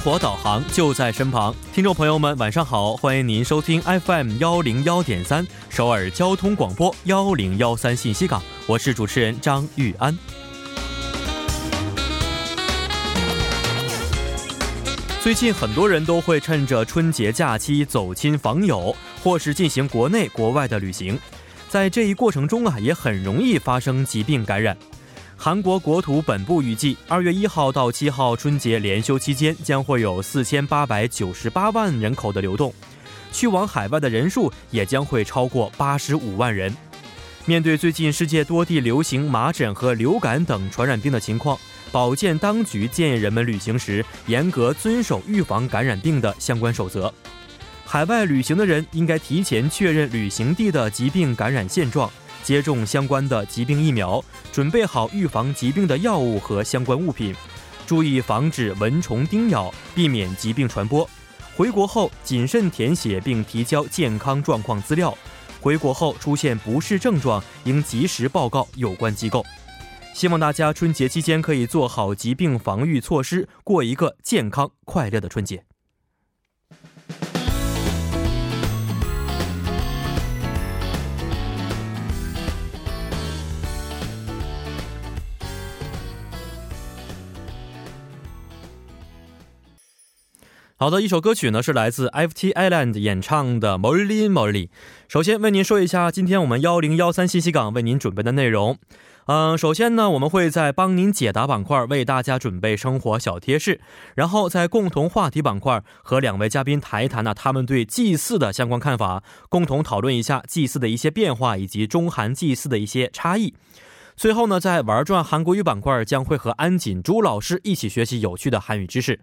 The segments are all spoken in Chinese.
生活导航就在身旁，听众朋友们，晚上好，欢迎您收听 FM 幺零幺点三首尔交通广播幺零幺三信息港，我是主持人张玉安。最近很多人都会趁着春节假期走亲访友，或是进行国内国外的旅行，在这一过程中啊，也很容易发生疾病感染。韩国国土本部预计，二月一号到七号春节连休期间，将会有四千八百九十八万人口的流动，去往海外的人数也将会超过八十五万人。面对最近世界多地流行麻疹和流感等传染病的情况，保健当局建议人们旅行时严格遵守预防感染病的相关守则。海外旅行的人应该提前确认旅行地的疾病感染现状。接种相关的疾病疫苗，准备好预防疾病的药物和相关物品，注意防止蚊虫叮咬，避免疾病传播。回国后谨慎填写并提交健康状况资料。回国后出现不适症状，应及时报告有关机构。希望大家春节期间可以做好疾病防御措施，过一个健康快乐的春节。好的，一首歌曲呢是来自 FT Island 演唱的《Molly Molly》。首先为您说一下，今天我们幺零幺三信息港为您准备的内容。嗯，首先呢，我们会在帮您解答板块为大家准备生活小贴士，然后在共同话题板块和两位嘉宾谈一谈呢他们对祭祀的相关看法，共同讨论一下祭祀的一些变化以及中韩祭祀的一些差异。最后呢，在玩转韩国语板块将会和安锦珠老师一起学习有趣的韩语知识。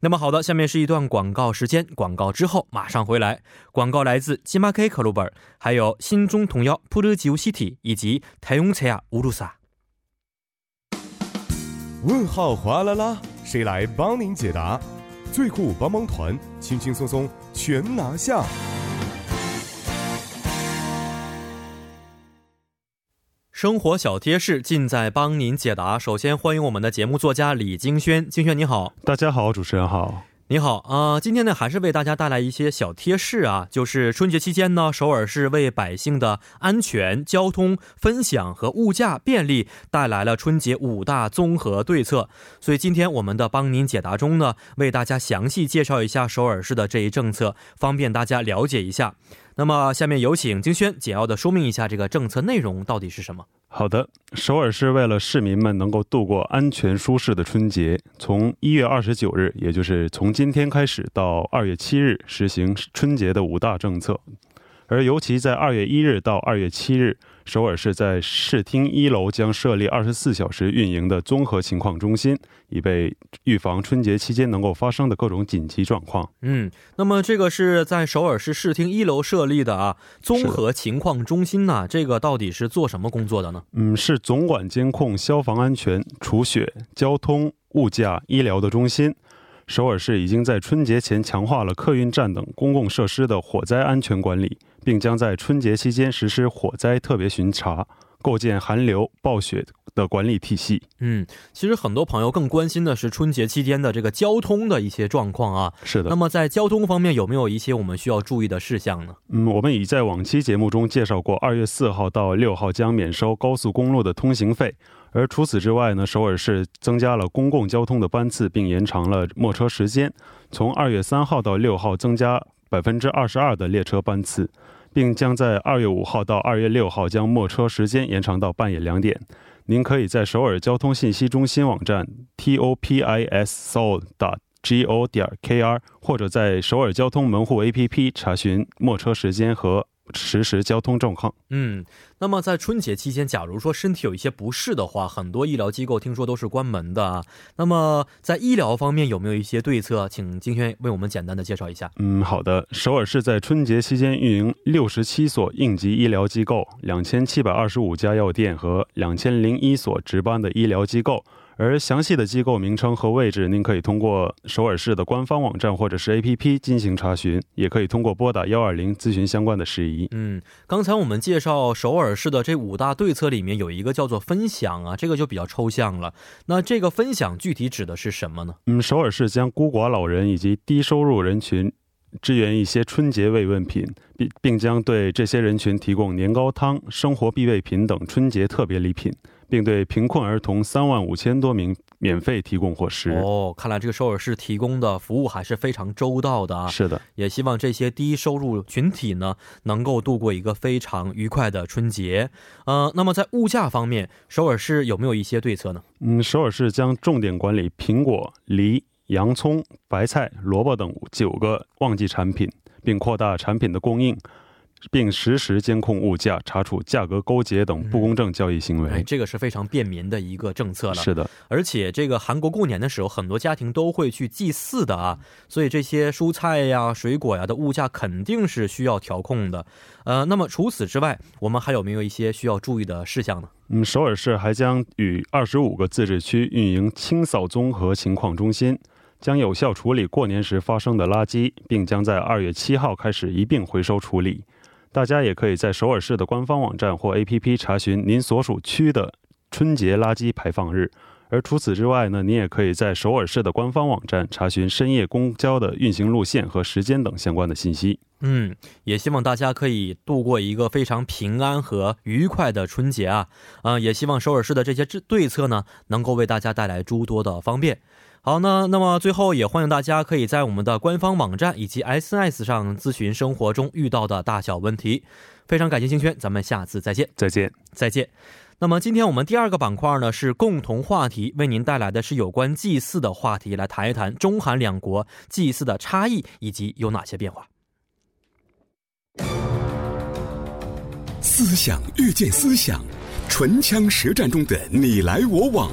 那么好的，下面是一段广告时间，广告之后马上回来。广告来自金马 K 可鲁本，还有新中童谣普勒吉乌西体以及台用车亚乌鲁萨。问号哗啦啦，谁来帮您解答？最酷帮帮团，轻轻松松全拿下。生活小贴士尽在帮您解答。首先欢迎我们的节目作家李金轩，金轩你好，大家好，主持人好，你好啊。今天呢，还是为大家带来一些小贴士啊，就是春节期间呢，首尔市为百姓的安全、交通、分享和物价便利带来了春节五大综合对策。所以今天我们的帮您解答中呢，为大家详细介绍一下首尔市的这一政策，方便大家了解一下。那么，下面有请金轩简要的说明一下这个政策内容到底是什么。好的，首尔市为了市民们能够度过安全舒适的春节，从一月二十九日，也就是从今天开始到二月七日，实行春节的五大政策。而尤其在二月一日到二月七日。首尔市在市厅一楼将设立二十四小时运营的综合情况中心，以备预防春节期间能够发生的各种紧急状况。嗯，那么这个是在首尔市市厅一楼设立的啊，综合情况中心呢，这个到底是做什么工作的呢？嗯，是总管监控消防安全、除雪、交通、物价、医疗的中心。首尔市已经在春节前强化了客运站等公共设施的火灾安全管理。并将在春节期间实施火灾特别巡查，构建寒流、暴雪的管理体系。嗯，其实很多朋友更关心的是春节期间的这个交通的一些状况啊。是的。那么在交通方面有没有一些我们需要注意的事项呢？嗯，我们已在往期节目中介绍过，二月四号到六号将免收高速公路的通行费。而除此之外呢，首尔市增加了公共交通的班次，并延长了末车时间，从二月三号到六号增加百分之二十二的列车班次。并将在二月五号到二月六号将末车时间延长到半夜两点。您可以在首尔交通信息中心网站 t o p i s seoul dot g o 点 k r 或者在首尔交通门户 A P P 查询末车时间和。实时交通状况。嗯，那么在春节期间，假如说身体有一些不适的话，很多医疗机构听说都是关门的啊。那么在医疗方面有没有一些对策？请金轩为我们简单的介绍一下。嗯，好的。首尔市在春节期间运营六十七所应急医疗机构、两千七百二十五家药店和两千零一所值班的医疗机构。而详细的机构名称和位置，您可以通过首尔市的官方网站或者是 APP 进行查询，也可以通过拨打幺二零咨询相关的事宜。嗯，刚才我们介绍首尔市的这五大对策里面有一个叫做分享啊，这个就比较抽象了。那这个分享具体指的是什么呢？嗯，首尔市将孤寡老人以及低收入人群支援一些春节慰问品，并并将对这些人群提供年糕汤、生活必备品等春节特别礼品。并对贫困儿童三万五千多名免费提供伙食。哦，看来这个首尔市提供的服务还是非常周到的啊。是的，也希望这些低收入群体呢，能够度过一个非常愉快的春节。呃，那么在物价方面，首尔市有没有一些对策呢？嗯，首尔市将重点管理苹果、梨、洋葱、白菜、萝卜等九个旺季产品，并扩大产品的供应。并实时监控物价，查处价格勾结等不公正交易行为。哎，这个是非常便民的一个政策了。是的，而且这个韩国过年的时候，很多家庭都会去祭祀的啊，所以这些蔬菜呀、水果呀的物价肯定是需要调控的。呃，那么除此之外，我们还有没有一些需要注意的事项呢？嗯，首尔市还将与二十五个自治区运营清扫综合情况中心，将有效处理过年时发生的垃圾，并将在二月七号开始一并回收处理。大家也可以在首尔市的官方网站或 APP 查询您所属区的春节垃圾排放日。而除此之外呢，您也可以在首尔市的官方网站查询深夜公交的运行路线和时间等相关的信息。嗯，也希望大家可以度过一个非常平安和愉快的春节啊！啊，也希望首尔市的这些对策呢，能够为大家带来诸多的方便。好，那那么最后也欢迎大家可以在我们的官方网站以及 SNS 上咨询生活中遇到的大小问题。非常感谢星轩，咱们下次再见，再见，再见。那么今天我们第二个板块呢是共同话题，为您带来的是有关祭祀的话题，来谈一谈中韩两国祭祀的差异以及有哪些变化。思想遇见思想，唇枪舌战中的你来我往。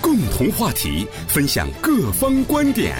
共同话题，分享各方观点。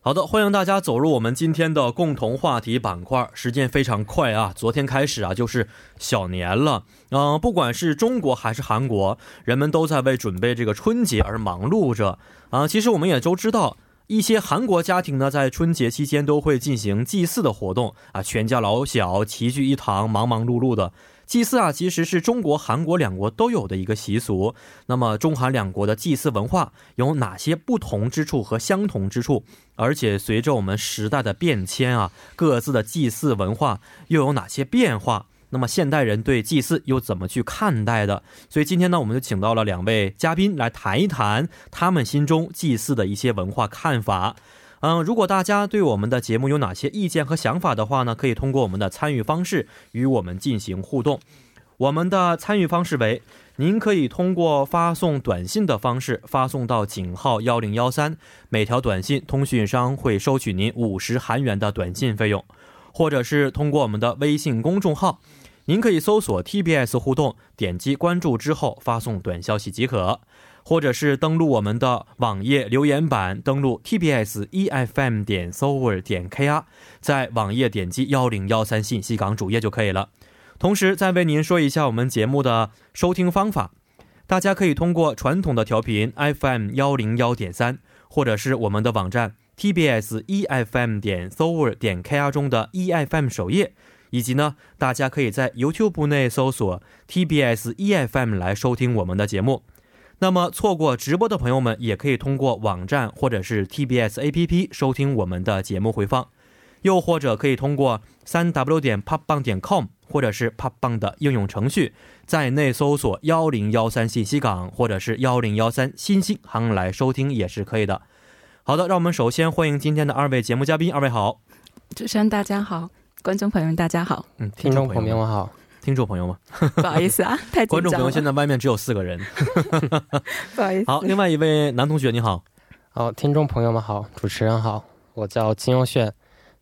好的，欢迎大家走入我们今天的共同话题板块。时间非常快啊，昨天开始啊就是小年了。嗯，不管是中国还是韩国，人们都在为准备这个春节而忙碌着啊。其实我们也都知道，一些韩国家庭呢，在春节期间都会进行祭祀的活动啊，全家老小齐聚一堂，忙忙碌碌的。祭祀啊，其实是中国、韩国两国都有的一个习俗。那么，中韩两国的祭祀文化有哪些不同之处和相同之处？而且，随着我们时代的变迁啊，各自的祭祀文化又有哪些变化？那么，现代人对祭祀又怎么去看待的？所以，今天呢，我们就请到了两位嘉宾来谈一谈他们心中祭祀的一些文化看法。嗯，如果大家对我们的节目有哪些意见和想法的话呢，可以通过我们的参与方式与我们进行互动。我们的参与方式为：您可以通过发送短信的方式发送到井号幺零幺三，每条短信通讯商会收取您五十韩元的短信费用；或者是通过我们的微信公众号，您可以搜索 TBS 互动，点击关注之后发送短消息即可。或者是登录我们的网页留言板，登录 tbs efm 点 s o v e r 点 kr，在网页点击幺零幺三信息港主页就可以了。同时，再为您说一下我们节目的收听方法，大家可以通过传统的调频 FM 幺零幺点三，或者是我们的网站 tbs efm 点 s o v e r 点 kr 中的 efm 首页，以及呢，大家可以在 YouTube 内搜索 tbs efm 来收听我们的节目。那么错过直播的朋友们，也可以通过网站或者是 TBS APP 收听我们的节目回放，又或者可以通过三 W 点 popbang 点 com 或者是 popbang 的应用程序，在内搜索幺零幺三信息港或者是幺零幺三新星行来收听也是可以的。好的，让我们首先欢迎今天的二位节目嘉宾，二位好，主持人大家好，观众朋友们大家好，嗯，听众朋友们好。听众朋友们，不好意思啊，太观众朋友现在外面只有四个人，不好意思。好，另外一位男同学你好，好，听众朋友们好，主持人好，我叫金优炫，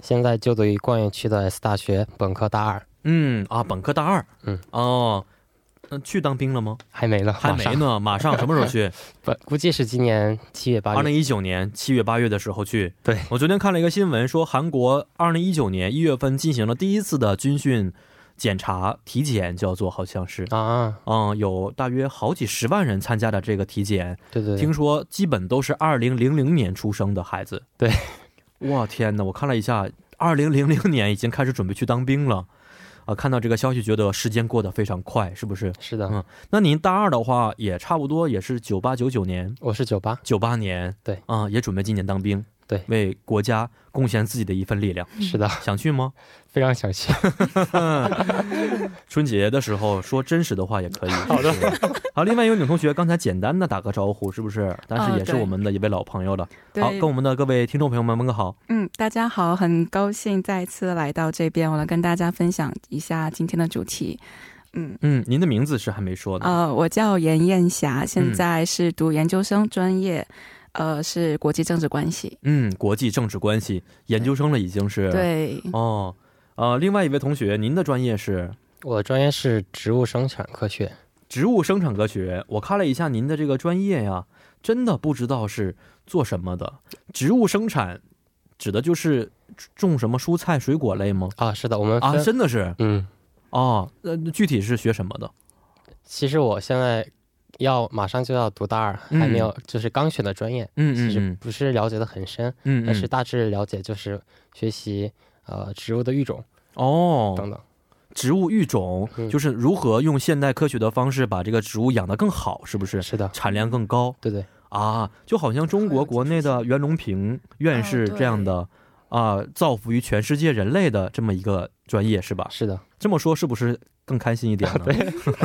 现在就读于冠岳区的 S 大学本科大二。嗯啊，本科大二，嗯哦，那去当兵了吗？还没了，还没呢，马上什么时候去？不，估计是今年七月八月。二零一九年七月八月的时候去。对，我昨天看了一个新闻，说韩国二零一九年一月份进行了第一次的军训。检查体检就要做，好像是，啊，嗯，有大约好几十万人参加的这个体检，对对对，听说基本都是二零零零年出生的孩子。对，哇天哪！我看了一下，二零零零年已经开始准备去当兵了，啊，看到这个消息，觉得时间过得非常快，是不是？是的，嗯那您大二的话，也差不多也是九八九九年，我是九八，九八年，对，啊、也准备今年当兵，对为国家贡献自己的一份力量。是的，想去吗？非常想去。春节的时候说真实的话也可以。好的。好，另外有女同学刚才简单的打个招呼，是不是？但是也是我们的一位老朋友了。对好，跟我们的各位听众朋友们问个好。嗯，大家好，很高兴再次来到这边，我来跟大家分享一下今天的主题。嗯，嗯，您的名字是还没说呢。呃，我叫严艳霞，现在是读研究生，专业呃是国际政治关系。嗯，国际政治关系研究生了，已经是。。对，哦，呃，另外一位同学，您的专业是我的专业是植物生产科学，植物生产科学。我看了一下您的这个专业呀，真的不知道是做什么的。植物生产指的就是种什么蔬菜水果类吗？啊，是的，我们啊，真的是嗯，哦。呃，具体是学什么的？其实我现在要马上就要读大二，嗯还没有就是刚选的专业，嗯其实嗯不是了解的很深，嗯但是大致了解就是学习呃植物的育种哦，等等。植物育种嗯。就是如何用现代科学的方式把这个植物养得更好，是不是？是的，产量更高对对，啊，就好像中国国内的。袁隆平院士这样的啊，造福于全世界人类的这么一个专业是吧？是的，这么说是不是更开心一点呢？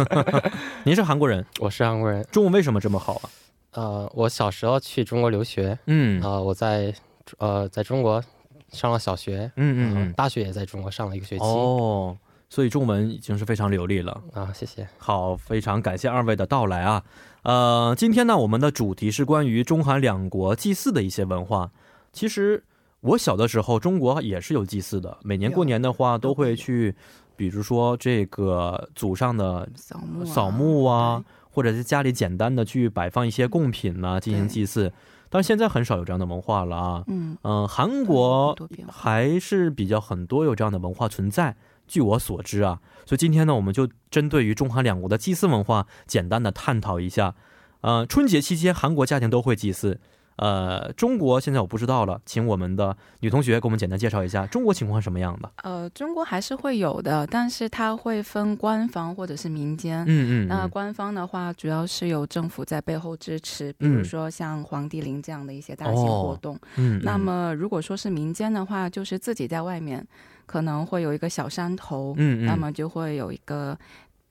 您是韩国人，我是韩国人。中文为什么这么好啊？呃，我小时候去中国留学，嗯呃，我在呃在中国上了小学，嗯嗯嗯，大学也在中国上了一个学期。哦，所以中文已经是非常流利了。啊，谢谢。好，非常感谢二位的到来啊。呃，今天呢，我们的主题是关于中韩两国祭祀的一些文化。其实我小的时候，中国也是有祭祀的，每年过年的话都会去，比如说这个祖上的扫墓、啊，扫墓啊，或者在家里简单的去摆放一些贡品呐、进行祭祀。但是现在很少有这样的文化了啊。嗯，嗯、韩国还是比较很多有这样的文化存在。据我所知啊，所以今天呢，我们就针对于中韩两国的祭祀文化，简单的探讨一下。呃，春节期间韩国家庭都会祭祀，呃，中国现在我不知道了，请我们的女同学给我们简单介绍一下中国情况什么样的。呃，中国还是会有的，但是它会分官方或者是民间。嗯嗯，那嗯官方的话，主要是有政府在背后支持，比嗯如说像黄帝陵这样的一些大型活动。嗯，那么如果说是民间的话，就是自己在外面可能会有一个小山头，嗯嗯，那么就会有一个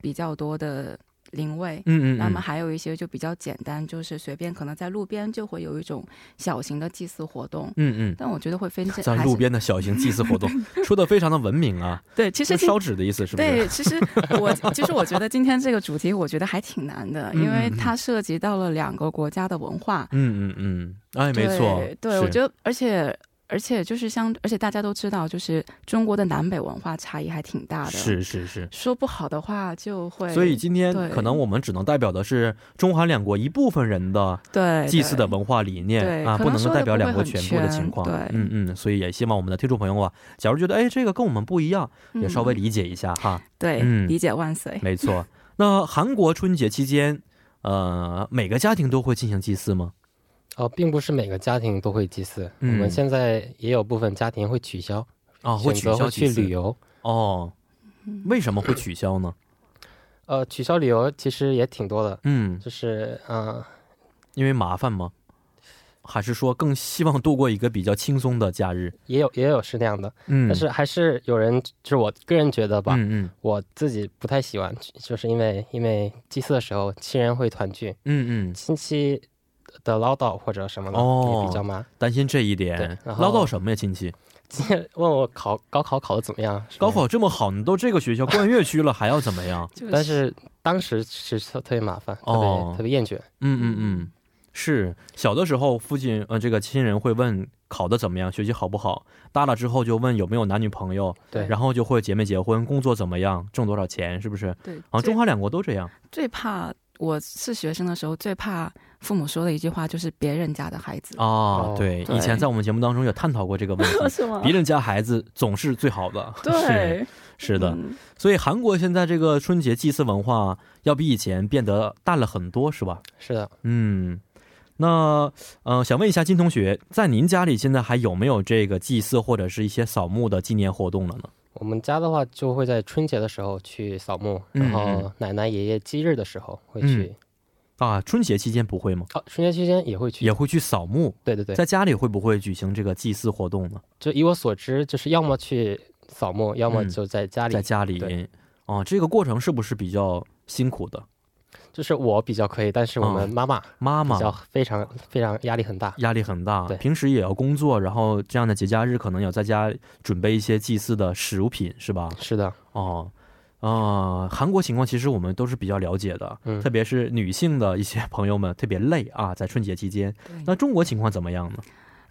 比较多的灵位。嗯嗯，那么还有一些就比较简单，就是随便可能在路边就会有一种小型的祭祀活动，嗯嗯。但我觉得会分在路边的小型祭祀活动，说的非常的文明啊，对，其实烧纸的意思，是不是？对，其实我其实我觉得今天这个主题，我觉得还挺难的，嗯因为它涉及到了两个国家的文化。嗯嗯嗯，哎，没错，对，对我觉得，而且而且就是相，而且大家都知道，就是中国的南北文化差异还挺大的。是是是。说不好的话就会，所以今天可能我们只能代表的是中韩两国一部分人的对祭祀的文化理念啊，不能够代表两国全部的情况。对嗯嗯，所以也希望我们的听众朋友啊，假如觉得哎这个跟我们不一样，也稍微嗯理解一下哈。对、嗯理解万岁。没错。那韩国春节期间，呃，每个家庭都会进行祭祀吗？呃，并不是每个家庭都会祭祀，嗯我们现在也有部分家庭会取消，啊，会取消去旅游。哦。为什么会取消呢？呃，取消旅游其实也挺多的，嗯，就是嗯、呃因为麻烦吗？还是说更希望度过一个比较轻松的假日？也有也有是那样的，嗯，但是还是有人，就是我个人觉得吧，嗯嗯我自己不太喜欢，就是因为因为祭祀的时候亲人会团聚，嗯嗯，亲戚的唠叨或者什么的、哦也比较麻。担心这一点唠叨什么呀，亲戚？今天问我考高考考的怎么样？高考这么好，你都这个学校冠岳区了，还要怎么样？就但是当时是特特别麻烦，特别、哦特别厌倦。嗯嗯嗯，是小的时候，父亲呃这个亲人会问考的怎么样，学习好不好。大了之后就问有没有男女朋友，对，然后就会结没结婚，工作怎么样，挣多少钱，是不是？对，好像中华两国都这样。最怕我是学生的时候，最怕父母说的一句话，就是别人家的孩子。哦，对，对以前在我们节目当中有探讨过这个问题，是吗别人家孩子总是最好的。对，是，是的。嗯所以韩国现在这个春节祭祀文化要比以前变得淡了很多，是吧？是的，嗯，那呃，想问一下金同学，在您家里现在还有没有这个祭祀或者是一些扫墓的纪念活动了呢？我们家的话就会在春节的时候去扫墓，嗯然后奶奶爷爷忌日的时候会去。啊，春节期间不会吗？哦，春节期间也会去。也会去扫墓，对对对，在家里会不会举行这个祭祀活动呢？就以我所知，就是要么去扫墓，要么嗯就在家里。在家里对，哦，这个过程是不是比较辛苦的？就是我比较可以，但是我们妈妈妈妈比较妈非常非常压力很大。压力很大，对平时也要工作，然后这样的节假日可能要在家准备一些祭祀的食品，是吧？是的，哦，呃，韩国情况其实我们都是比较了解的，嗯特别是女性的一些朋友们特别累啊，在春节期间。那中国情况怎么样呢？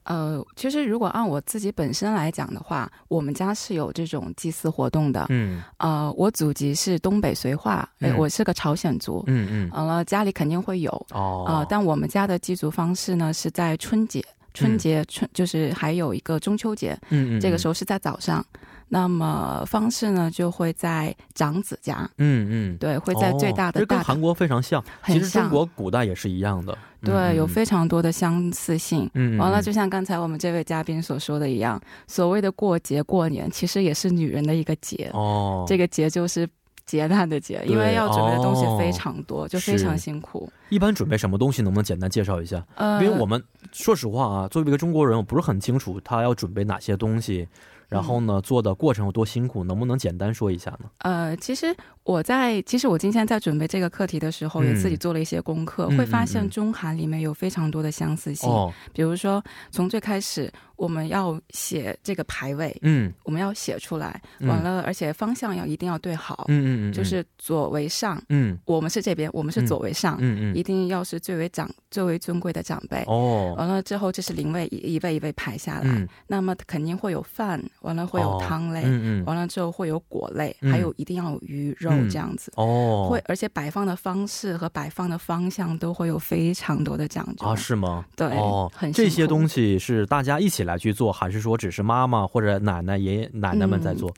呃，其实如果按我自己本身来讲的话，我们家是有这种祭祀活动的。嗯呃，我祖籍是东北绥化，哎、嗯我是个朝鲜族。嗯嗯，完了，家里肯定会有哦，但我们家的祭祖方式呢是在春节，春节春就是还有一个中秋节，嗯嗯，这个时候是在早上。那么方式呢就会在长子家，嗯嗯，对，会在最大的这跟韩国非常像，很其实中国古代也是一样的，对，有嗯。非常多的相似性。嗯，嗯完了，嗯就像刚才我们这位嘉宾所说的一样，所谓的过节过年，其实也是女人的一个节。哦，这个节就是劫难的劫，因为要准备的东西非常多，就非常辛苦。一般准备什么东西，能不能简单介绍一下？呃，因为我们说实话啊，作为一个中国人，我不是很清楚他要准备哪些东西，然后呢，做的过程有多辛苦，能不能简单说一下呢？呃，其实我在其实我今天在准备这个课题的时候，嗯也自己做了一些功课，嗯会发现中韩里面有非常多的相似性。哦，比如说，从最开始我们要写这个牌位，嗯。我们要写出来，嗯。完了，而且方向要一定要对好，嗯嗯嗯，就是左为上，嗯。我们是这边，我们是左为上，嗯嗯。一定要是最为长、最为尊贵的长辈。哦，完了之后，这是灵位一一位一位排下来，嗯。那么肯定会有饭，完了会有汤类，嗯嗯。完了之后会有果类，嗯。还有一定要有鱼肉嗯。这样子。哦，会，而且摆放的方式和摆放的方向都会有非常多的讲究。啊，是吗？对，哦很，这些东西西是大家一起来去做，还是说只是妈妈或者奶奶、爷爷奶奶们在做？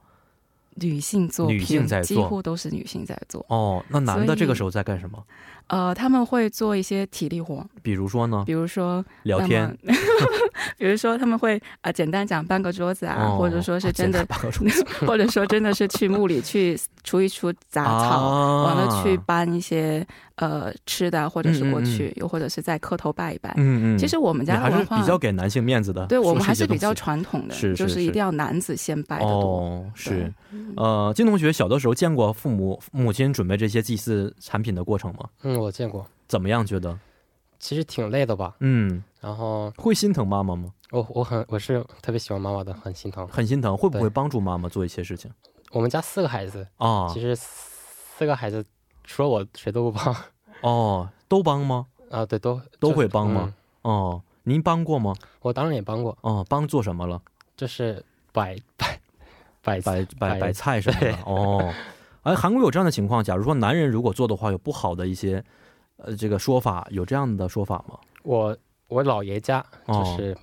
女性作品，女性在做几乎都是女性在做。哦，那男的这个时候在干什么？呃，他们会做一些体力活，比如说呢，比如说聊天，比如说他们会啊、呃简单讲搬个桌子啊，哦或者说是真的 或者说真的是去墓里去除一除杂草，啊完了去搬一些呃吃的，或者是过去，又或者是在磕头拜一拜。嗯嗯，其实我们家还是家的文化比较给男性面子的，对我们还是比较传统的，是是就是一定要男子先拜的多。哦，是，呃，金同学小的时候见过父母母亲准备这些祭祀产品的过程吗？嗯，我见过，怎么样？觉得？其实挺累的吧。嗯，然后会心疼妈妈吗？我我很我是特别喜欢妈妈的，很心疼。很心疼，会不会帮助妈妈做一些事情我们家四个孩子，啊其？实四个孩子除了我谁都不帮哦，都帮吗？啊，对，都都会帮吗？嗯哦，您帮过吗？我当然也帮过，哦，帮做什么了？就是摆 摆摆摆摆摆摆菜什么的。哦，哎，韩国有这样的情况，假如说男人如果做的话，有不好的一些呃这个说法，有这样的说法吗？我我姥爷家就哦是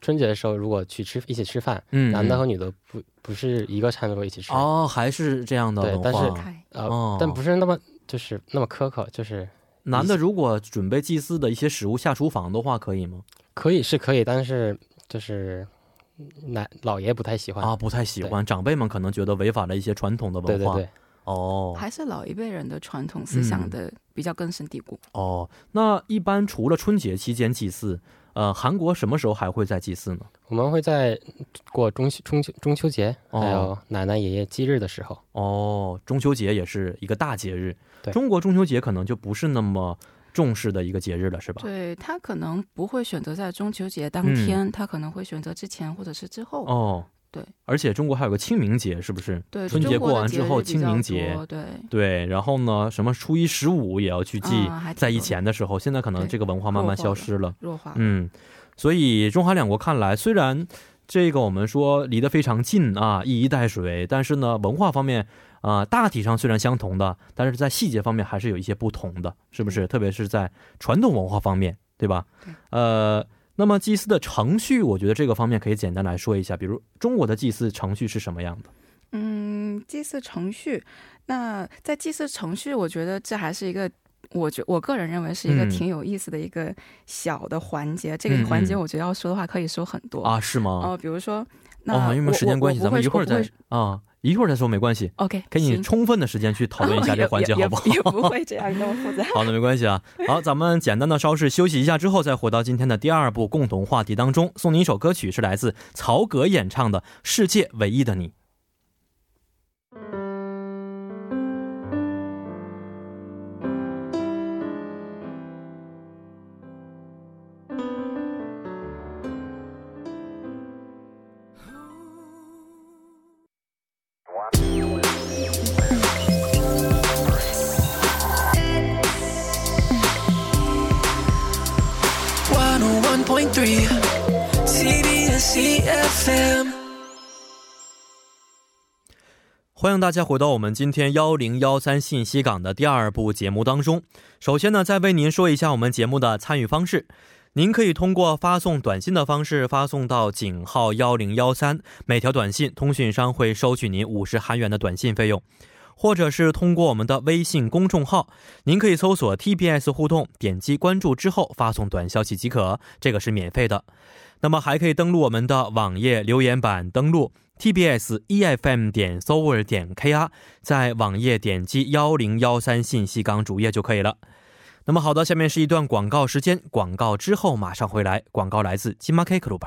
春节的时候，如果去吃一起吃饭，嗯，男的嗯。和女的不不是一个餐桌一起吃，哦，还是这样的文对但是呃，哦。但不是那么就是那么苛刻，就是男的如果准备祭祀的一些食物下厨房的话，可以吗？可以是可以，但是就是男老爷不太喜欢。啊，不太喜欢，长辈们可能觉得违反了一些传统的文化。对对对，哦。还是老一辈人的传统思想的比较根深蒂固。哦，那一般除了春节期间祭祀，呃，韩国什么时候还会再祭祀呢？我们会在过中秋中秋中秋节，哦还有奶奶爷爷忌日的时候，哦，中秋节也是一个大节日。对中国中秋节可能就不是那么重视的一个节日了，是吧？对他可能不会选择在中秋节当天，他可能会选择之前或者是之后。嗯哦，对，而且中国还有个清明节，是不是？对，春节过完之后，清明节，对，对，然后呢，什么初一十五也要去祭，在以前的时候，现在可能这个文化慢慢消失了。弱化。嗯，所以中韩两国看来，虽然这个我们说离得非常近啊，一衣带水，但是呢，文化方面啊、大体上虽然相同的，但是在细节方面还是有一些不同的，是不是？特别是在传统文化方面，对吧？对呃，那么祭祀的程序，我觉得这个方面可以简单来说一下，比如中国的祭祀程序是什么样的？嗯，祭祀程序，那在祭祀程序，我觉得这还是一个。我觉我个人认为是一个嗯挺有意思的一个小的环节，这嗯个环节嗯我觉得要说的话可以说很多啊，是吗？哦、比如说，那哦，因为我时间关系，咱们一会儿再啊，一会儿再说没关系，OK，给你充分的时间去讨论一下这个环节，好不好？也也不会这样那么复杂。好的，没关系啊。好，咱们简单的稍事休息一下之后，再回到今天的第二部共同话题当中，送你一首歌曲，是来自曹格演唱的《世界唯一的你》。欢迎大家回到我们今天幺零幺三信息港的第二部节目当中。首先呢，再为您说一下我们节目的参与方式。您可以通过发送短信的方式发送到井号幺零幺三，每条短信通讯商会收取您五十韩元的短信费用。或者是通过我们的微信公众号，您可以搜索 TBS 互动，点击关注之后发送短消息即可，这个是免费的。那么还可以登录我们的网页留言板，登录 tbs efm 点 s o v e r 点 kr，在网页点击幺零幺三信息港主页就可以了。那么好的，下面是一段广告时间，广告之后马上回来。广告来自金马 K Club。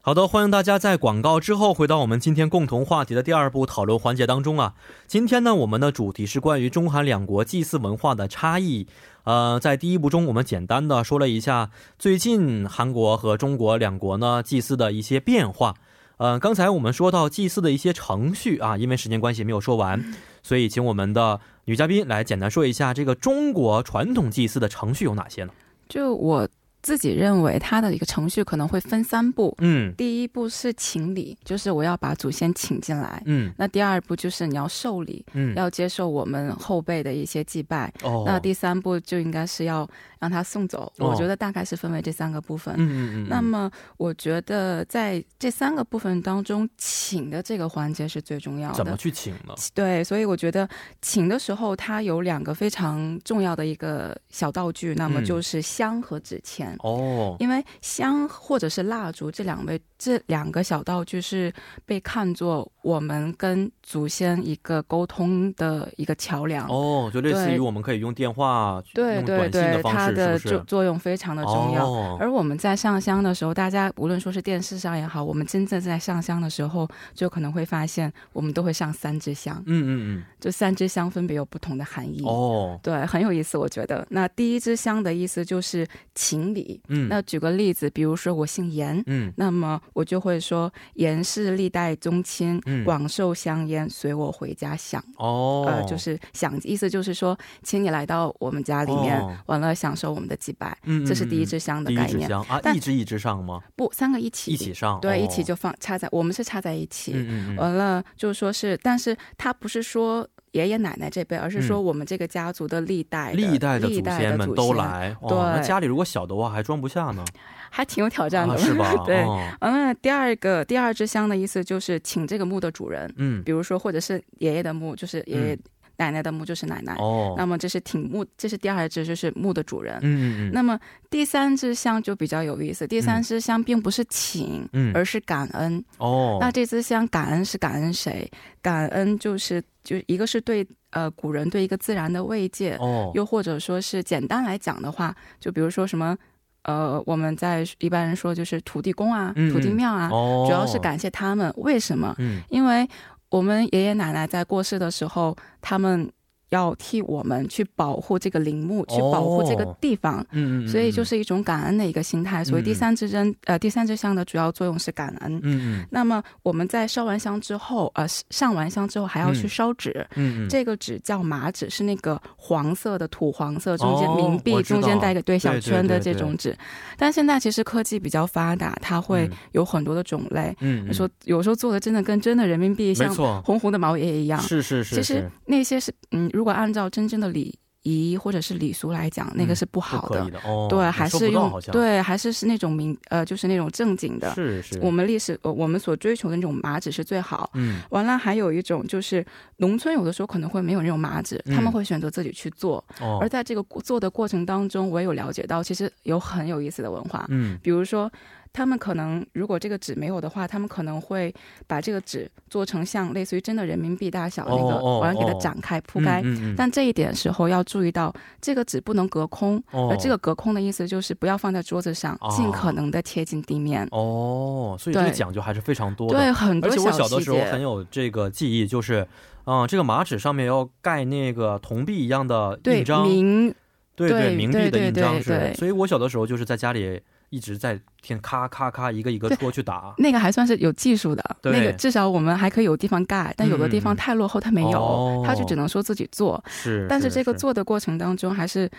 好的，欢迎大家在广告之后回到我们今天共同话题的第二部讨论环节当中啊。今天呢，我们的主题是关于中韩两国祭祀文化的差异。呃，在第一部中，我们简单的说了一下最近韩国和中国两国呢祭祀的一些变化。呃，刚才我们说到祭祀的一些程序啊，因为时间关系没有说完，所以请我们的女嘉宾来简单说一下这个中国传统祭祀的程序有哪些呢？就我自己认为，它的一个程序可能会分三步。嗯第一步是请礼，就是我要把祖先请进来。嗯那第二步就是你要受礼，嗯，要接受我们后辈的一些祭拜。哦，那第三步就应该是要让他送走。哦我觉得大概是分为这三个部分。嗯嗯嗯，那么，我觉得在这三个部分当中，请的这个环节是最重要的怎么。去请呢？对，所以我觉得请的时候，它有两个非常重要的一个小道具，那么嗯就是香和纸钱。哦，因为香或者是蜡烛这两位这两个小道具是被看作我们跟祖先一个沟通的一个桥梁。哦，就类似于我们可以用电话、对对用短信的对，方式，它的作是不是？作用非常的重要。哦、而我们在上香的时候，大家无论说是电视上也好，我们真正在上香的时候，就可能会发现，我们都会上三支香，嗯嗯嗯就三支香分别有不同的含义。嗯，哦，对，很有意思，我觉得。那第一支香的意思就是情理。嗯，那举个例子，比如说我姓严，嗯那么我就会说严氏历代宗亲，嗯广受香烟，随我回家享。哦，呃，就是享，意思就是说，请你来到我们家里面，哦完了享受我们的祭拜，嗯，嗯这是第一嗯支香的第一概念。支香啊，但一支一支上吗？不，三个一起，一起上，对，哦一起就放插在，我们是插在一起。嗯嗯嗯，完了就是说是，但是它不是说爷爷奶奶这辈，而是说嗯我们这个家族的历代的历代的祖先们都来，哦对。那家里如果小的话还装不下呢，还挺有挑战的，啊，是吧？对。哦。完了，第二个第二支香的意思就是请这个墓的主人，嗯，比如说或者是爷爷的墓，就是爷爷、嗯奶奶的墓就是奶奶。哦，那么这是挺墓，这是第二只，就是墓的主人。嗯嗯嗯，那么第三只香就比较有意思，第三只香并不是请，嗯而是感恩。哦，那这只香感恩是感恩谁？感恩就是就一个是对呃古人对一个自然的慰藉，哦，又或者说是简单来讲的话，就比如说什么呃我们在一般人说就是土地公啊、嗯土地庙啊，哦，主要是感谢他们。为什么？嗯因为我们爷爷奶奶在过世的时候，他们要替我们去保护这个陵墓，去保护这个地方。嗯嗯，所以就是一种感恩的一个心态。所以第三支针，呃，第三支香的主要作用是感恩。嗯嗯，那么我们在烧完香之后，呃，上完香之后还要去烧纸。嗯嗯，这个纸叫麻纸，是那个黄色的土黄色，中间哦冥币中间带一个对小圈的这种纸。但现在其实科技比较发达，它会嗯有很多的种类。嗯，嗯说有时候做的真的跟真的人民币像错，红红的毛爷爷一样。是是是其实，那些是嗯，如果按照真正的礼仪或者是礼俗来讲，那个是不不好的。对，还是用对，还是是那种明呃，就是那种正经的。是是，我们历史呃，我们所追求的那种麻纸是最好。嗯完了，还有一种就是农村有的时候可能会没有那种麻纸，他们嗯会选择自己去做。哦而在这个过做的过程当中，我也有了解到，其实有很有意思的文化。嗯比如说，他们可能如果这个纸没有的话，他们可能会把这个纸做成像类似于真的人民币大小的那个，哦哦完了给它哦展开铺开。但这一点时候要注意到，这个纸不能隔空，哦而这个隔空的意思就是不要放在桌子上，哦尽可能的贴近地面。哦，所以这个讲究还是非常多的。对，很多而且我小的时候很。有这个记忆，就是，嗯、这个麻纸上面要盖那个铜币一样的印章，明对对冥币的对印章是，所以我小的时候就是在家里一直在天咔咔咔一个一个戳去打。那个还算是有技术的，对那个至少我们还可以有地方盖，但有的地嗯方太落后，他没有，哦它就只能说自己做。是，但是这个做的过程当中，还是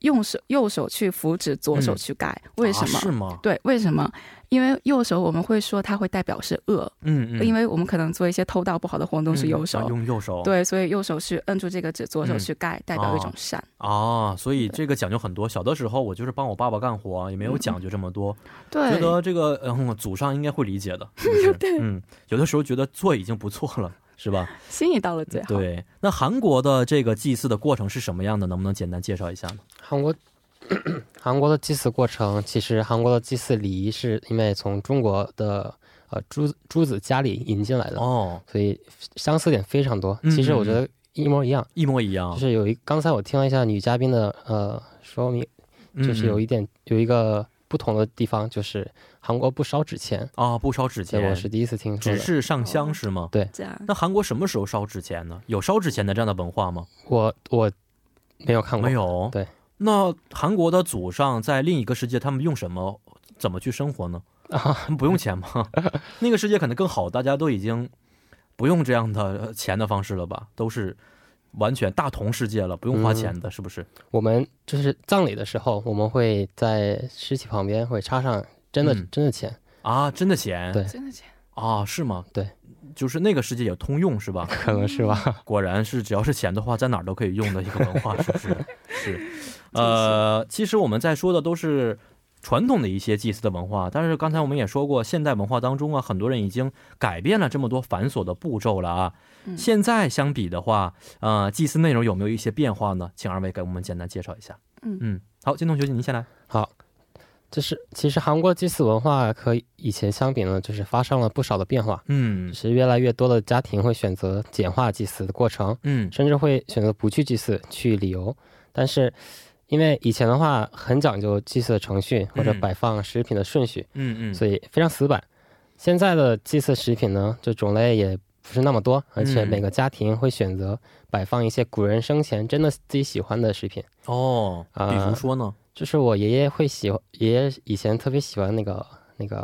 用手右手去扶指，左手嗯去盖。为什么？啊是吗？对，为什么？因为右手我们会说它会代表是恶，嗯嗯，因为我们可能做一些偷盗不好的活动是右手。嗯啊用右手。对，所以右手是摁住这个指，左手嗯去盖，代表一种善。啊，所以这个讲究很多。小的时候我就是帮我爸爸干活，也没有讲究这么多，觉对，得这个嗯祖上应该会理解的，是是？对嗯，有的时候觉得做已经不错了，是吧？心意到了最好。对，那韩国的这个祭祀的过程是什么样的？能不能简单介绍一下呢？韩国 韩国的祭祀过程，其实韩国的祭祀礼仪是因为从中国的呃朱朱子家里引进来的，哦，所以相似点非常多。嗯其实我觉得一模一样，一模一样就，是有一刚才我听了一下女嘉宾的呃说明，就是有一一点有一个不同的地方，就是韩国不烧纸钱，啊，不烧纸钱，我是第一次听说只。是上香是吗？这样。那韩国什么时候烧纸钱呢？有烧纸钱的这样的文化吗？我我没有看过，没有。对。那韩国的祖上在另一个世界，他们用什么？怎么去生活呢？他们 不用钱吗？那个世界可能更好，大家都已经不用这样的呃钱的方式了吧？都是完全大同世界了，不用花钱的，是不是？我们就是葬礼的时候，我们会在尸体旁边会插上真的、嗯真的钱，啊，真的钱？对真的钱？啊，是吗？对，就是那个世界也通用是吧？可能是吧？果然是只要是钱的话，在哪儿都可以用的一个文化，是不是？是。呃，其实我们在说的都是传统的一些祭祀的文化，但是刚才我们也说过，现代文化当中啊，很多人已经改变了这么多繁琐的步骤了啊。嗯现在相比的话，呃，祭祀内容有没有一些变化呢？请二位给我们简单介绍一下。嗯嗯，好，金同学，您先来。好，就是其实韩国祭祀文化和以前相比呢，就是发生了不少的变化。嗯是越来越多的家庭会选择简化祭祀的过程，嗯甚至会选择不去祭祀，去旅游。但是，因为以前的话很讲究祭祀的程序或者嗯摆放食品的顺序，嗯嗯，所以非常死板。现在的祭祀食品呢，就种类也不是那么多，而且嗯每个家庭会选择摆放一些古人生前真的自己喜欢的食品。哦，比如啊说呢？就是我爷爷会喜欢，爷爷以前特别喜欢那个那个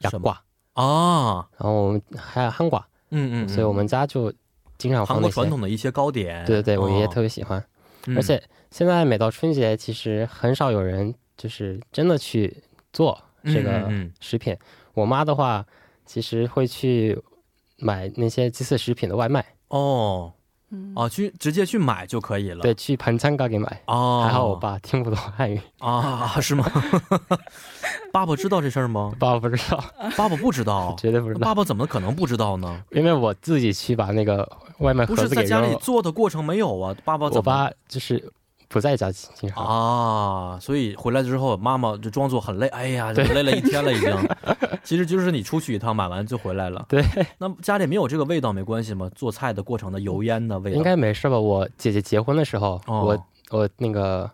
牙什么挂，啊，然后我们还有憨瓜，嗯嗯，嗯所以我们家就经常放那些。传统的一些糕点。对对对，我爷爷哦特别喜欢。嗯而且现在每到春节，其实很少有人就是真的去做这个嗯嗯食品。我妈的话，其实会去买那些祭祀食品的外卖，哦嗯，哦，去直接去买就可以了。对，去盘餐嘎给买。哦，还好我爸听不懂汉语，啊，是吗？爸爸知道这事儿吗？爸爸不知道，爸爸不知道，绝对不知道，爸爸怎么可能不知道呢？因为我自己去把那个外卖不盒子给是在家里。做的过程没有啊？爸爸怎么我爸就是不在家经常。啊？所以回来之后，妈妈就装作很累，哎呀，累了一天了已经。其实就是你出去一趟，买完就回来了。对，那家里没有这个味道没关系吗？做菜的过程的油烟的味道应该没事吧？我姐姐结婚的时候，哦我我那个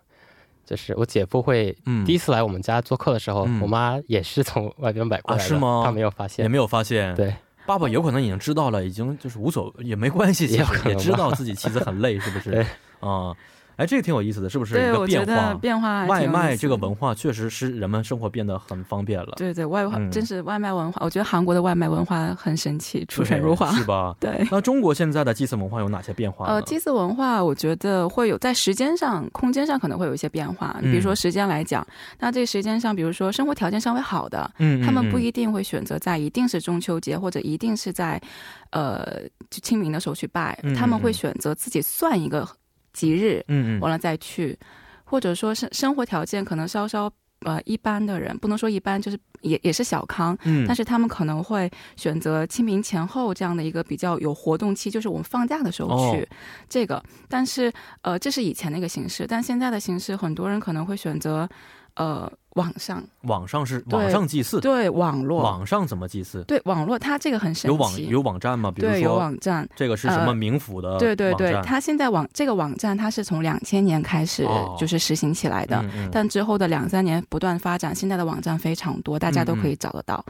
就是我姐夫会嗯第一次来我们家做客的时候，嗯我妈也是从外边买过来的，啊是吗她没有发现也。没有发现。对，爸爸有可能已经知道了，已经就是无所也没关系，也知道自己妻子很累，是不是？对啊。哎，这个挺有意思的，是不是？对，一个变化，变化外卖这个文化确实是人们生活变得很方便了。对对，外嗯真是外卖文化，我觉得韩国的外卖文化很神奇，出神入化。是吧？对，那中国现在的祭祀文化有哪些变化？呃，祭祀文化，我觉得会有在时间上、空间上可能会有一些变化。嗯比如说时间来讲，那这个时间上，比如说生活条件稍微好的，嗯，嗯他们不嗯一定会选择在一定是中秋节或者一定是在，呃，就清明的时候去拜，嗯他们会嗯选择自己算一个吉日，嗯嗯完了再去，或者说是生活条件可能稍稍呃一般的人，不能说一般，就是也也是小康，嗯，但是他们可能会选择清明前后这样的一个比较有活动期，就是我们放假的时候去、哦这个。但是呃，这是以前的一个形式，但现在的形式，很多人可能会选择呃网上。网上是网上祭祀，对网络。网上怎么祭祀？对网络，它这个很神有网奇，有网站吗？比如对有网站。这个是什么呃冥府的对对对它现在网这个网站它是从两千年开始哦。就是实行起来的，嗯嗯。但之后的两三年不断发展，现在的网站非常多，大家都可以找得到。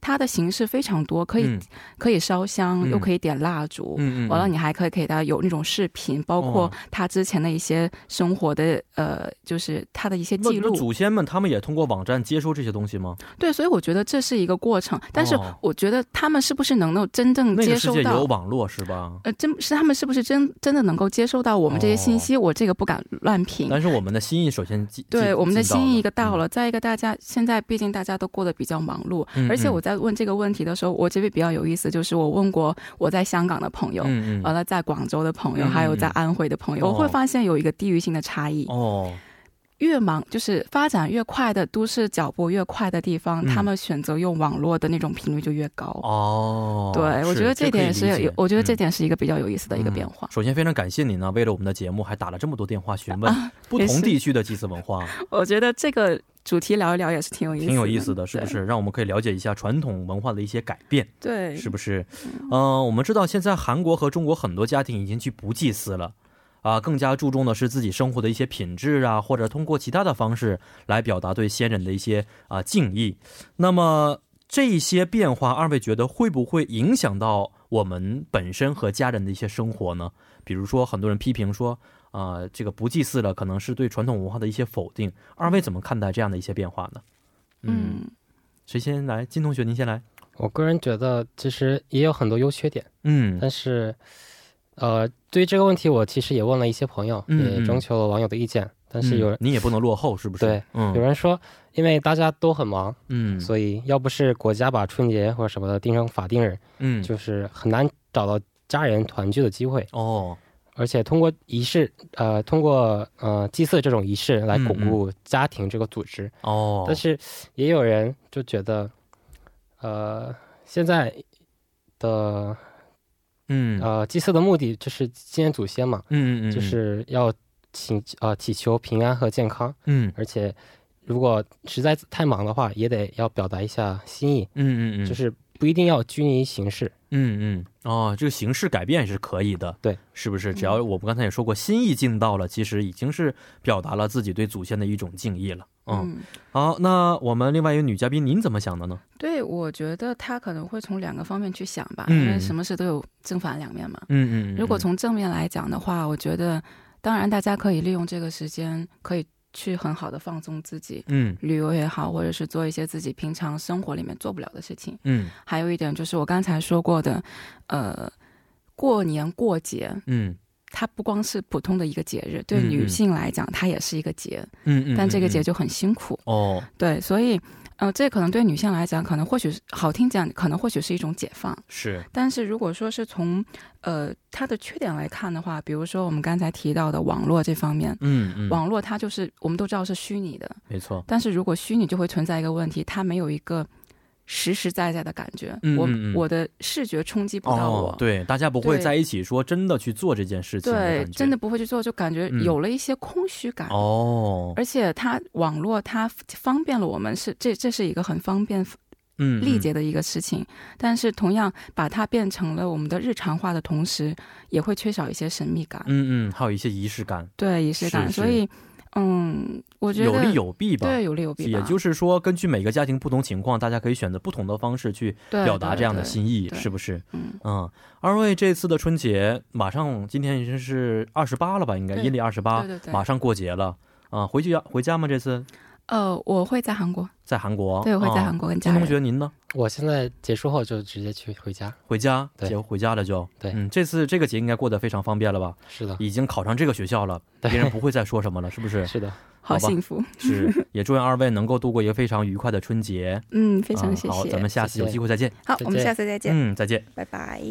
它的形式非常多，可以、嗯。可以烧香，嗯。又可以点蜡烛，完了，你还可以给他有那种视频，包括哦。他之前的一些生活的呃，就是他的一些记录。祖先们他们也通过网站接收这些东西吗？对，所以我觉得这是一个过程。但是哦我觉得他们是不是能够真正那接收个世界有到？网络是吧？呃，真是他们是不是真真的能够接收到我们这些信息？我这个不敢乱评。哦但是我们的心意首先对我们的心意一个到了，再一个大家现在毕竟大家都过得比较忙碌，嗯嗯而且我在问这个问题的时候，我这边比较有意思，就是我问过我在香港的朋友，嗯嗯完了在广州的朋友，嗯还有在安徽的朋友，哦我会发现有一个地域性的差异。哦，越忙就是发展越快的都市脚步越快的地方，嗯他们选择用网络的那种频率就越高。哦，对，我觉得这点是有，我觉得这点点是一个比较有意思的一个变化。首先非常感谢您呢，为了我们的节目还打了这么多电话询问 不同地区的祭祀文化，我觉得这个主题聊一聊也是挺有意思的，挺有意思的，是不是？让我们可以了解一下传统文化的一些改变，对，是不是？嗯、我们知道现在韩国和中国很多家庭已经去不祭祀了。啊，更加注重的是自己生活的一些品质啊，或者通过其他的方式来表达对先人的一些啊敬意。那么这些变化，二位觉得会不会影响到我们本身和家人的一些生活呢？比如说，很多人批评说，啊、这个不祭祀了，可能是对传统文化的一些否定。二位怎么看待这样的一些变化呢？嗯，谁先来？金同学，您先来。我个人觉得其实也有很多优缺点，嗯但是，呃，对于这个问题，我其实也问了一些朋友，也征求了网友的意见。但是有人、嗯你也不能落后，是不是？对，嗯有人说，因为大家都很忙，嗯，所以要不是国家把春节或者什么的定成法定日，嗯就是很难找到家人团聚的机会。哦，而且通过仪式，呃，通过呃祭祀这种仪式来巩固家庭这个组织。哦，但是也有人就觉得，呃，现在的嗯。呃祭祀的目的就是纪念祖先嘛，嗯嗯嗯，就是要请呃祈求平安和健康，嗯。而且如果实在太忙的话，也得要表达一下心意，嗯嗯嗯，就是不一定要拘泥于形式。嗯嗯哦，这个形式改变是可以的，对，是不是？只要我们刚才也说过，心意尽到了，其实已经是表达了自己对祖先的一种敬意了。嗯，嗯，好，那我们另外一个女嘉宾，您怎么想的呢？对，我觉得她可能会从两个方面去想吧，嗯因为什么事都有正反两面嘛。嗯嗯如果从正面来讲的话，我觉得当然大家可以利用这个时间，可以去很好的放松自己，嗯旅游也好，或者是做一些自己平常生活里面做不了的事情。嗯还有一点就是我刚才说过的，呃，过年过节，嗯它不光是普通的一个节日，对女性来讲，它也是一个节，嗯嗯，但这个节嗯。就很辛苦。哦。对，所以，呃，这可能对女性来讲，可能或许是好听讲，可能或许是一种解放。是。但是如果说是从呃它的缺点来看的话，比如说我们刚才提到的网络这方面，嗯嗯，网络它就是我们都知道是虚拟的，没错，但是如果虚拟就会存在一个问题，它没有一个实实在在的感觉，我我的视觉冲击不到我。哦，对，大家不会在一起说真的去做这件事情对真的不会去做，就感觉嗯。有了一些空虚感。哦，而且它网络它方便了我们是这这是一个很方便嗯力竭的一个事情，但是同样把它变成了我们的日常化的同时，也会缺少一些神秘感，嗯嗯，还有一些仪式感，对仪式感。所以，嗯，我觉得有利有弊吧。对有利有弊，也就是说，根据每个家庭不同情况，大家可以选择不同的方式去表达这样的对心意，对是不是？嗯嗯，二位这次的春节马上今天已经是二十八了吧？应该阴历二十八马上过节了啊、回去要回家吗？这次呃，我会在韩国，在韩国，对，我会在啊韩国跟家人。金同学，您呢？我现在结束后就直接去回家。回家，对节回家了就。对嗯，这次这个节应该过得非常方便了吧？是的，已经考上这个学校了，对别人不会再说什么了，是不是？是的，好幸福，是，也祝愿二位能够度过一个非常愉快的春节。嗯，非常谢谢。嗯好，咱们下次有机会再见。好，我们下次再见，嗯，再见。拜拜。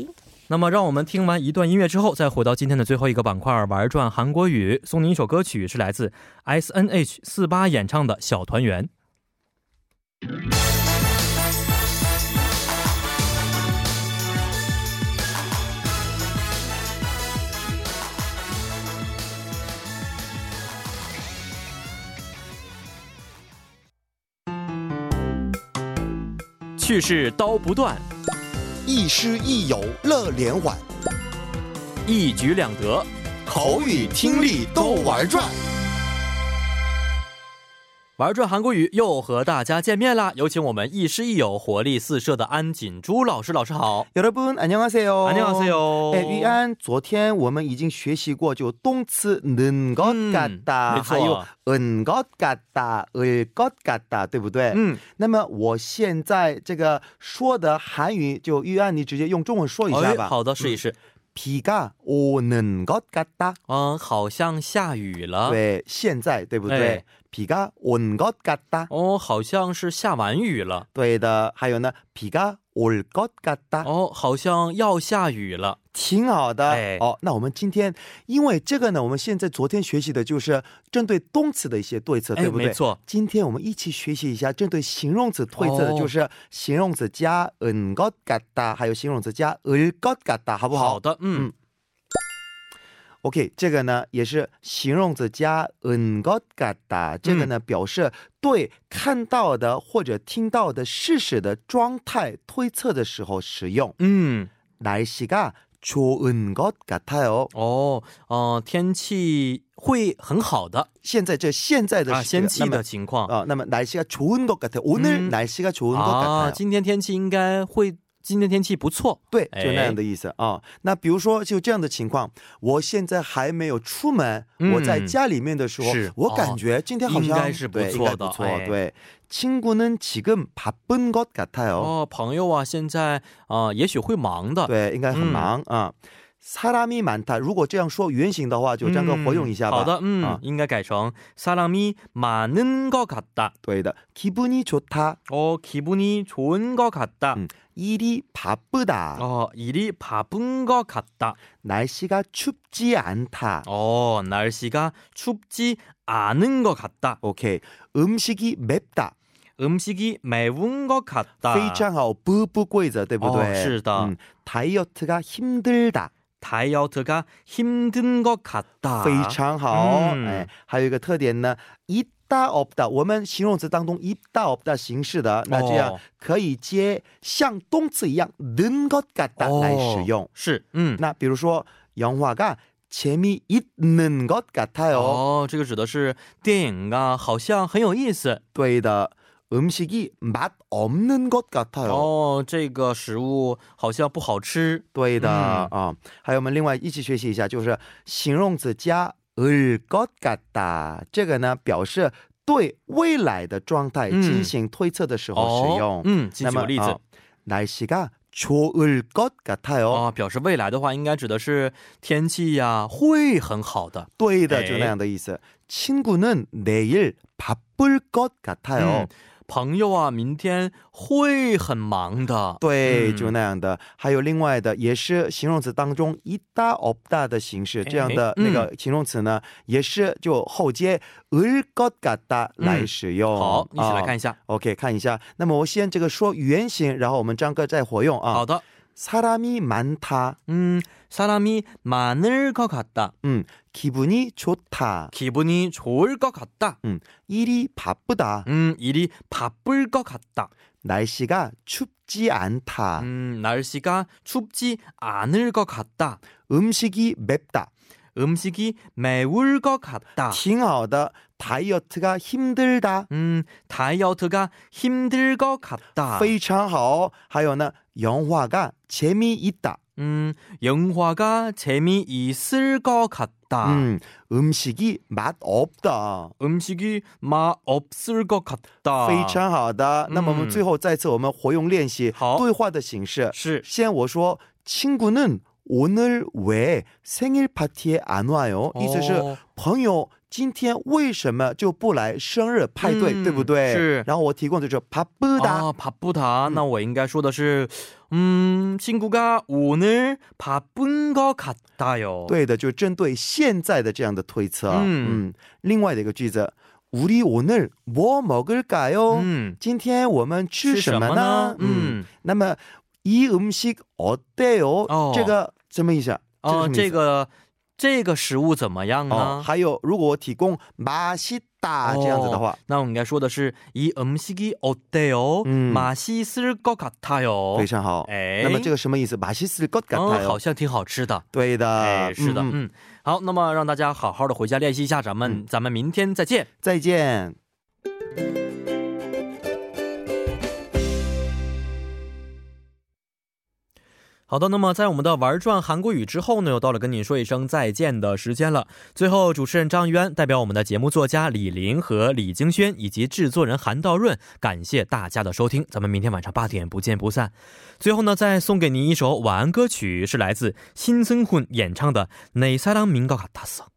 那么，让我们听完一段音乐之后，再回到今天的最后一个板块，玩转韩国语。送您一首歌曲，是来自 S N H 四八演唱的《小团圆》。去世刀不断，亦师亦友乐连环，一举两得。口语听力都玩转。玩转韩国语又和大家见面啦！有请我们亦师亦友、活力四射的安锦珠老师。老师好， 여러분안녕하세요。 안녕하세요。 哎，玉安，昨天我们已经学习过，就动词는것같 嗯 다， 没错还有은것같다、을것같다，对不对？嗯，那么我现在这个说的韩语，就玉安，你直接用中文说一下吧。哎好的，试一试。 비가오는것같다。 嗯，好像下雨了。。对，现在对不对哎？ 비가온것같다。 哦，好像是下完雨了。对的，还有呢，비가올것같다。 哦，好像要下雨了。挺好的、哎哦。那我们今天因为这个呢，我们现在昨天学习的就是针对动词的一些对策，哎对不对？没错。今天我们一起学习一下针对形容词对策的，哦就是形容词加은것같다，还有形容词加을것같다，好不好？好的，嗯嗯 OK，这个呢也是形容词加은것같다，这个呢、嗯表示对看到的或者听到的事实的状态推测的时候使用。嗯， 날씨가 좋은 것 같아요。 哦，呃，天气会很好的现在这现在的啊，时先气那么的情况啊，那么날씨가 좋은 것 같아요。 오늘 嗯 날씨가 좋은 것 啊， 같아요。 今天天气应该会， 今天天气不错。对，哎就那样的意思啊。那比如说就这样的情况，我现在还没有出门，嗯我在家里面的时候是，我感觉今天好像应该是不对错的应该不错。哎对，친구는지금바쁜것 같아요。 哦，朋友啊，现在啊、也许会忙的。对，应该很嗯忙啊。사람이많다。如果这样说原形的话，就张哥活用一下吧。嗯好的，嗯，啊，应该改成사람이많은것같다。 对的。기분이좋다。 哦，기분이좋은것같다。 嗯 일이바쁘다。 哦，일이바쁜것같다。 날씨가춥지않다。 哦，날씨가춥지않은것같다。 OK，음식이맵다。 음식이매운것같다。 非常好，不不规则，对不对？哦是的嗯，다이어트가힘들다。 다이어트가 힘든 것 같다。 非常好。嗯哎，还有一个特点呢，있 다없다。我们形容词当中있다없다形式的，那这样哦可以接像动词一样는것같다 哦来使用。是，嗯，那比如说영화가재미있는것 같아요。 哦，这个指的是电影啊，好像很有意思。对的，음식이맛없는것 같아요。 哦，这个食物好像不好吃。对的、嗯啊，还有我们另外一起学习一下，就是形容词加 을것같다，这个呢表示对未来的状态嗯进行推测的时候使用。哦、嗯，请那么举个例子。啊날씨가좋을것같아요。 哦，表示未来的话，应该指的是天气呀、会很好的。对的，哎就那样的意思。친구는내일바쁠것같아요。 嗯， 朋友啊，明天会很忙的。对，嗯就那样的。还有另外的，也是形容词当中一大없다的形式，这样的哎嗯那个形容词呢，也是就后接을것같다来使用。嗯好，一起来看一一下。 OK，看一下。那么我先这个说原形，然后我们张哥再活用啊。好的， 사람이많다， 嗯，사람이많을것같다。 嗯，기분이좋다， 기분이좋을것같다。 嗯，일이바쁘다， 嗯，일이바쁠것같다。 날씨가춥지않다， 嗯，날씨가춥지않을것같다。 음식이맵다， 음식이매울것같다。 挺好的。 다이어트가 힘들다. 嗯，다이어트가 힘들 것 같다. 非常好。还有呢， 영화가 재미있다. 음, 영화가 재미있을 것 같다. 음, 음식이 맛 없다. 음식이 맛 없을 것 같다. 非常好的。那么我们最后再次我们活用练习好对话的形式。是先我说 친구는 오늘 왜 생일 파티에 안 와요? 意思是哦朋友 今天为什么就不来生日派对，嗯对不对？是然后我提供的就是 바쁘다，、 아, 바쁘다. 那我应该说的是, 음, 친구가 오늘 바쁜 것 같아요. 对的，就是针对现在的这样的推测。嗯嗯，另外的一个句子，우리오늘뭐먹을까요？ 嗯，今天我们吃什么呢？嗯，那么이음식어때요？ 哦这个什么意思啊？哦，这个 这个这个食物怎么样呢？哦，还有如果我提供맛있다这样子的话，那我们应该说的是이 음식이 어때요? 嗯 맛있을 것 같아요. 非常好。哎，那么这个什么意思？맛있을것 嗯， 같아요。好像挺好吃的。对的，哎，是的，嗯嗯，好，那么让大家好好的回家练习一下，咱们、嗯咱们明天再见。再见。 好的，那么在我们的玩转韩国语之后呢，又到了跟您说一声再见的时间了。最后，主持人张渊代表我们的节目作家李林和李京轩以及制作人韩道润，感谢大家的收听。咱们明天晚上八点不见不散。最后呢，再送给您一首晚安歌曲，是来自辛森훈演唱的《내사랑민것같았어》。